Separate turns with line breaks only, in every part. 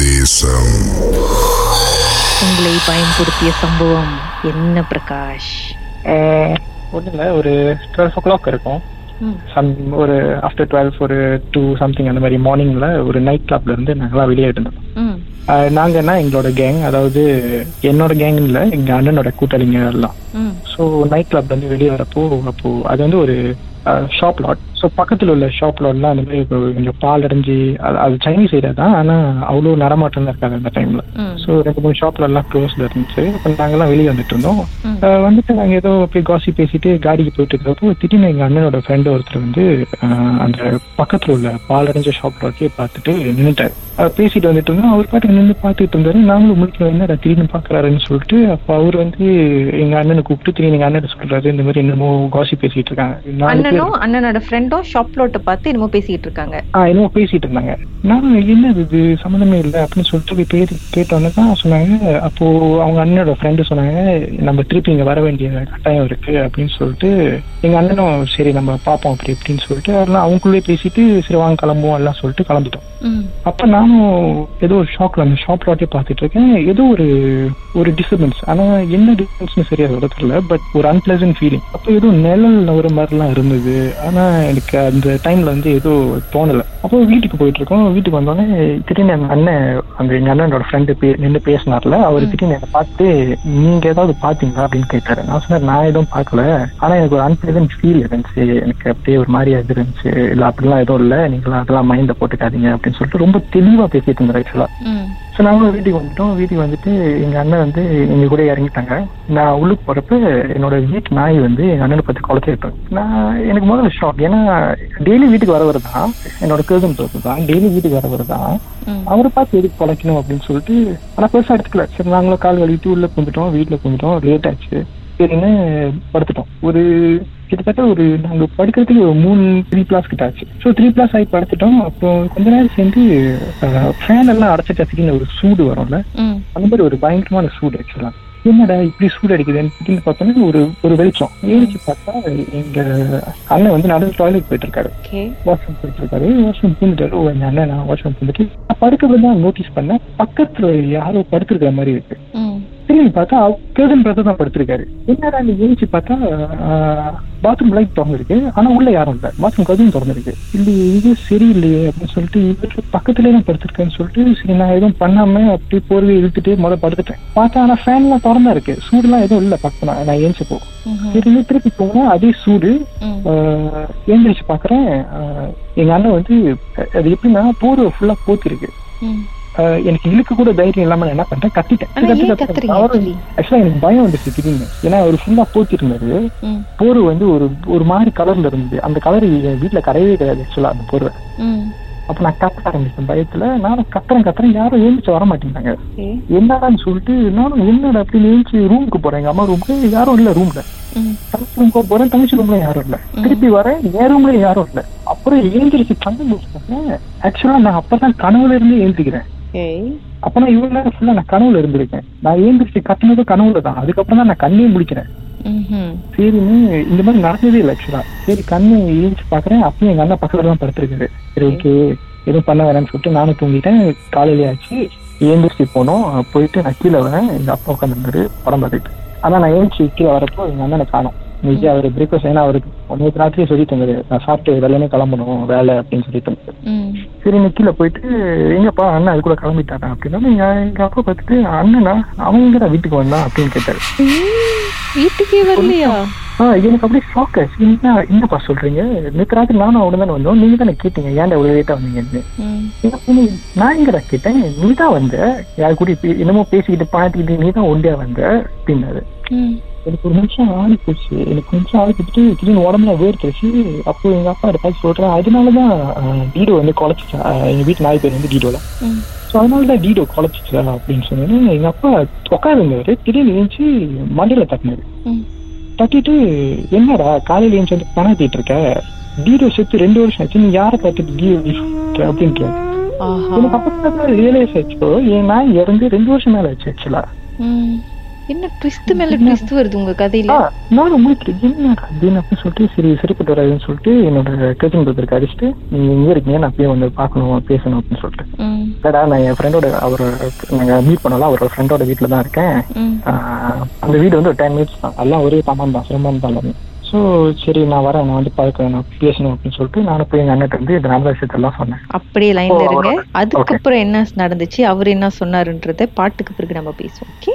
தேசம்
உங்களை பயன்படுத்திய சம்பவம் என்ன பிரகாஷ்?
ஒன்றும் இல்லை ஒரு டுவெல் ஓ கிளாக் இருக்கும்.
ம்.
சம் ஒரு ஆஃப்டர் டுவெல் ஒரு டூ சம்திங் அந்த மாதிரி மார்னிங்கில் ஒரு நைட் கிளப்ல இருந்து நாங்களாம் வெளியே இருந்தோம்.
ம்.
நாங்கன்னா எங்களோட கேங் அதாவது என்னோட கேங் இல்லை எங்கள் அண்ணனோட கூட்டாளிங்க எல்லாம்.
ம்.
ஸோ நைட் கிளப்ல இருந்து வெளியே வரப்போ அப்போ அது வந்து ஒரு ஷாப் லாட் ஸோ பக்கத்தில் உள்ள ஷாப் லாட்லாம் அந்த மாதிரி கொஞ்சம் பால் அடைஞ்சு அது சைனீஸ் ஏரியா தான். ஆனால் அவ்வளோ நடமாட்டம் தான் இருக்காது அந்த டைமில் ஸோ ரெண்டு மூணு ஷாப்ல எல்லாம் க்ளோஸ்ல இருந்துச்சு. அப்போ நாங்கெல்லாம் வெளியே வந்துட்டு இருந்தோம். வந்துட்டு நாங்கள் ஏதோ போய் காசி பேசிட்டு காடிக்கு போயிட்டு இருக்கிறப்போ திடீர்னு எங்கள் அண்ணனோட ஃப்ரெண்டு ஒருத்தர் வந்து அந்த பக்கத்தில் உள்ள பால் அடைஞ்ச ஷாப் லாட்லேயே பார்த்துட்டு நின்றுட்டாரு பேசிட்டு வந்துட்டு இருந்தோம் அவர் பாட்டுக்கு நின்று பார்த்துட்டு இருந்தாரு. நாங்களும் முடிக்கல என்னடா திடீர்னு பார்க்கறாருன்னு சொல்லிட்டு அப்போ அவர் வந்து எங்க அண்ணனை கூப்பிட்டு திடீர்னு எங்க அண்ணன் சொல்றாரு இந்த மாதிரி என்னமோ காசி பேசிட்டு இருக்காங்க. பேர்
அண்ணனும் அண்ணனோட ஃப்ரெண்டும் ஷாப் லோட்டை பார்த்து என்னமோ பேசிட்டு இருக்காங்க.
ஆ என்னமோ பேசிட்டு இருந்தாங்க. நான் என்னது இது? சம்மந்தமே இல்லை அப்படின்னு சொல்லிட்டு போய் பேசி கேட்டோன்னே தான் சொன்னாங்க. அப்போ அவங்க அண்ணனோட ஃப்ரெண்டு சொன்னாங்க நம்ம திருப்பி இங்க வர வேண்டிய கட்டாயம் இருக்கு அப்படின்னு சொல்லிட்டு எங்க அண்ணனும் சரி நம்ம பார்ப்போம் அப்படி இப்படின்னு சொல்லிட்டு அதெல்லாம் அவங்களுக்குள்ளே பேசிட்டு சரி வாங்க கிளம்புவோம் எல்லாம் சொல்லிட்டு கிளம்பிட்டோம். அப்ப நானும் ஏதோ ஒரு ஷாக்ல அந்த ஷாப் லாட்டே பார்த்துட்டு இருக்கேன். ஏதோ ஒரு ஒரு டிஸ்டர்பன்ஸ் ஆனா என்ன டிஸ்டர்பன்ஸ்னு சரியா சொல்ல தெரியல பட் ஒரு அன்பிளசன்ட் ஃபீலிங் அப்போ ஏதோ நிழல் நவர மாதிரிலாம் இருந்தது. ஆனா எனக்கு அந்த டைம்ல வந்து ஏதோ தோணல. அப்போ வீட்டுக்கு போயிட்டு இருக்கோம். வீட்டுக்கு வந்தோடனே திடீர்னு எங்க அண்ணன் அந்த எங்க அண்ணனோட ஃப்ரெண்டு பே நின்று பேசினார்ல. அவர் திடீர்னு என்னை பார்த்து நீங்க ஏதாவது பாத்தீங்களா அப்படின்னு கேட்டாரு. நான் சொன்னேன் நான் எதுவும் பார்க்கல. ஆனா எனக்கு ஒரு அன்பிளசன்ட் ஃபீல் இருந்துச்சு. எனக்கு அப்படியே ஒரு மாதிரியா இருந்துச்சு. இல்ல அப்படிலாம் எதுவும் இல்ல. நீங்களா அதெல்லாம் மைண்ட போட்டுக்காதீங்க அப்படின்னு சொல்லிட்டு ரொம்ப தெளிவா பேசிட்டு இருந்தாரு ஆக்சுவலா ஸோ நாங்களும் வீட்டுக்கு வந்துட்டோம். வீட்டுக்கு வந்துட்டு எங்க அண்ணன் வந்து எங்க கூட இறங்கிட்டாங்க. நான் உள்ளுக்கு போறப்ப என்னோட வீட்டு நாய் வந்து எங்க அண்ணனை பத்தி குலைச்சிருப்பேன் நான் எனக்கு முதல்ல ஷாக் ஏன்னா டெய்லி வீட்டுக்கு வரவர் தான். என்னோட தோப்பு தான். டெய்லி வீட்டுக்கு வரவர் தான்.
ம்.
அவரை பார்த்து எதுக்கு குலைக்கணும் அப்படின்னு சொல்லிட்டு ஆனா பெருசா எடுத்துக்கல. சரி நாங்களும் கால் கழுவிட்டு உள்ள குந்துட்டோம் வீட்டுல குந்துட்டோம் லேட் ஆச்சு. சரின்னு படுத்துட்டோம். ஒரு கிட்டத்தட்ட ஒரு நாங்க படுக்கிறதுக்கு ஒரு மூணு த்ரீ பிளாஸ் கிட்ட ஆச்சு. ஸோ த்ரீ பிளாஸ் ஆகி படுத்துட்டோம். அப்புறம் கொஞ்ச நேரம் சேர்ந்து ஃபேன் எல்லாம் அடைச்சிட்டு திடீர்னு ஒரு சூடு வரும்ல. அந்த மாதிரி ஒரு பயங்கரமான சூடு ஆக்சுவலா என்னடா இப்படி சூடு அடிக்குதுன்னு பார்த்தோன்னா ஒரு ஒரு வெளிச்சம். ஏறிச்சு பார்த்தா எங்க அண்ணன் வந்து நடுவு டாய்லெட் போயிட்டு இருக்காரு வாஷ்ரூம் போயிட்டு இருக்காரு வாஷ்ரூம் பூந்துட்டாரு எங்க அண்ணன் நான் வாஷ்ரூம் பூந்துட்டு நான் படுக்கிறது தான் நோட்டீஸ் பண்ணேன். பக்கத்துல யாரோ படுத்திருக்கிற மாதிரி இருக்கு. திரும்பி பார்த்தா கேர்டன் பிரதர் தான் படுத்திருக்காரு. என்னடா ஏஞ்சி பார்த்தா பாத்ரூம் லைட் திறந்துருக்கு. ஆனா உள்ள யாரும் இல்லை. பாத்ரூம் கதவும் திறந்துருக்கு. இல்லை இது சரியில்லையே அப்படின்னு சொல்லிட்டு இவருக்கு பக்கத்துலயே தான் படுத்திருக்கேன்னு சொல்லிட்டு சரி நான் எதுவும் பண்ணாம அப்படியே போர்வை இழுத்துட்டு முதல்ல படுத்துட்டேன். பார்த்தா ஆனா ஃபேன்லாம் திறந்தா இருக்கு சூடுலாம் எதுவும் இல்லை பக்கம் நான் நான் ஏஞ்சி போ.
ம்ஹும்.
சரி திருப்பி போனா அதே சூடு எழுந்திரிச்சு பாக்குறேன் எங்க அண்ணன் வந்து அது எப்படின்னா போர்வை ஃபுல்லா போத்திருக்கு. எனக்கு இழுக்க கூட தைரியம் இல்லாம நான் என்ன பண்ணிட்டேன் கத்திட்டேன்? ஆக்சுவலா எனக்கு பயம் வந்துச்சு திடீர்னு. ஏன்னா அவர் ஃபுல்லா போத்திருந்தாரு
ம்.
போர்வை வந்து ஒரு ஒரு மாதிரி கலர்ல இருந்தது. அந்த கலர் வீட்டுல கிடையவே கிடையாது ஆக்சுவலா அந்த போர்வை. அப்ப நான் கத்த ஆரம்பிச்சேன் பயத்துல. நானும் கத்துறேன் கத்துறேன். யாரும் எழுந்துச்சு வர மாட்டேங்கிறாங்க.
ஓகே.
என்னடான்னு சொல்லிட்டு நானும் என்னடா அப்படின்னு எழுந்துச்சு ரூமுக்கு போறேன். எங்க அம்மா ரூமுக்கு யாரும் இல்ல ரூம்ல தங்கச்சி ரூமுக்கு போறேன் தங்கச்சி ரூம்ல யாரும் இல்ல. திருப்பி வரேன் என் ரூம்ல யாரும் இல்ல. அப்புறம் எழுந்திரிச்சு கண்ணு முடிச்சுட்டேன் ஆக்சுவலா நான் அப்பதான் கனவுல இருந்து எழுந்திக்கிறேன் அப்ப நான் இவ்வளவு நேரம் ஃபுல்லா நான் கனவுல இருந்திருக்கேன். நான் எழுந்திரிச்சு கத்துனதும் கனவுல தான். அதுக்கப்புறம் தான் நான் கண்ணே முடிக்கிறேன். சரின்னு இந்த மாதிரி நடந்ததே இல்லை ஆக்சுவலா சரி கண்ணு எழுந்துச்சு பாக்குறேன் அப்பயும் எங்க அண்ணா பக்கத்துல தான் படுத்திருக்காரு. சரி ஓகே எதுவும் பண்ண வேணாம்னு சொல்லிட்டு நானும் தூங்கிட்டேன். காலையிலே ஆச்சு. எழுந்திரிச்சு போனோம். போயிட்டு நான் கீழே வரேன். எங்க அப்பா உட்காந்துருந்தாரு படம் பார்த்துட்டு. ஆனா நான் எழுந்துச்சு கீழே வரப்போ எங்க அண்ணனை காணோம். நிஜா அவர் பிரேக்ஃபாஸ்ட் ஏன்னா அவருக்கு நேற்று ராத்திரியே சொல்லிட்டு இருந்தாரு. நான் சாப்பிட்டு வெள்ளனே கிளம்பணும் வேலை அப்படின்னு சொல்லிட்டு. இருந்தாரு சரி நீ கீழே போயிட்டு எங்கப்பா அண்ணன் அது கூட கிளம்பிட்டாரா அப்படின்னா எங்க எங்க அப்பா பார்த்துட்டு அண்ணனா அவன் எங்கடா வீட்டுக்கு வந்தான் அப்படின்னு கேட்டாரு.
வீட்டுக்கே வரலையா?
ஆ எனக்கு அப்படியே ஷாக் ஆச்சு. என்ன என்னப்பா சொல்றீங்க? நேற்று ராத்திரி நானும் அவனு தானே வந்தோம். நீங்க தானே கேட்டீங்க ஏன்டா இவ்வளவு லேட்டா வந்தீங்கன்னு? நான் எங்கடா கேட்டேன்? நீ தான் வந்த. யார் கூட என்னமோ பேசிக்கிட்டு பாட்டிக்கிட்டு நீ தான் ஒண்டியா வந்த அப்படின்னாரு. எனக்கு ஒரு நிமிஷம் ஆளி போச்சு. எனக்கு கொஞ்சம் ஆளி போட்டு திடீர்னு உடம்புல வேர்த்துச்சு அப்போ எங்க அப்பா பார்த்து சொல்றேன் அதனாலதான் ஆஹ், டீடோ வந்து குலைச்சிச்சா ஆஹ், எங்க வீட்டு நாய் பேர் வந்து டீடோல
ம்.
ஸோ அதனால தான் டீடோ குலைச்சிச்சா அப்படின்னு சொன்னேன் எங்க அப்பா உட்காந்துருந்தாரு திடீர்னு எழுந்துச்சு மண்டையில தட்டினாரு. தட்டிட்டு என்னடா காலையில எழுந்து வந்து பணத்திட்டு இருக்க டீடோ செத்து ரெண்டு வருஷம் ஆச்சு நீ யாரை பார்த்துட்டு டீடோ அப்படின்ட்டு. எனக்கு அப்பதான் ரியலைஸ் ஆச்சு என் நாய் இறந்து ரெண்டு வருஷம் மேல ஆச்சு ஆக்சுவலா
ம். என்ன ட்விஸ்ட் மேல ட்விஸ்ட் வருது உங்க கதையில?
நானும் முடிக்கிறேன் என்ன அப்படின்னு அப்படின்னு சொல்லிட்டு சரி சரிப்பட்டு வராதுன்னு சொல்லிட்டு என்னோட கசின் பிரதருக்கு அடிச்சுட்டு நீங்க இங்க இருக்கீங்க நான் போய் வந்து பார்க்கணும் பேசணும் அப்படின்னு சொல்லிட்டு. இல்லடா நான் என் ஃப்ரெண்டோட அவர் நாங்க மீட் பண்ணலாம் அவரோட ஃப்ரெண்டோட வீட்டில் தான் இருக்கேன். அந்த வீடு வந்து ஒரு டென் மினிட்ஸ் தான். எல்லாம் ஒரே சாமான் தான் சிரமம் தான் எல்லாமே. ஸோ சரி நான் வரேன் நான் வந்து பார்க்க நான் பேசணும் அப்படின்னு சொல்லிட்டு நானும் போய் எங்கள் அண்ணன் வந்து இந்த நடந்த விஷயத்தெல்லாம் சொன்னேன்.
அப்படியே லைன்ல இருங்க. அதுக்கப்புறம் என்ன நடந்துச்சு அவர் என்ன சொன்னாருன்றத பாட்டுக்கு பிறகு நம்ம பேசுவோம். Okay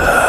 Uh...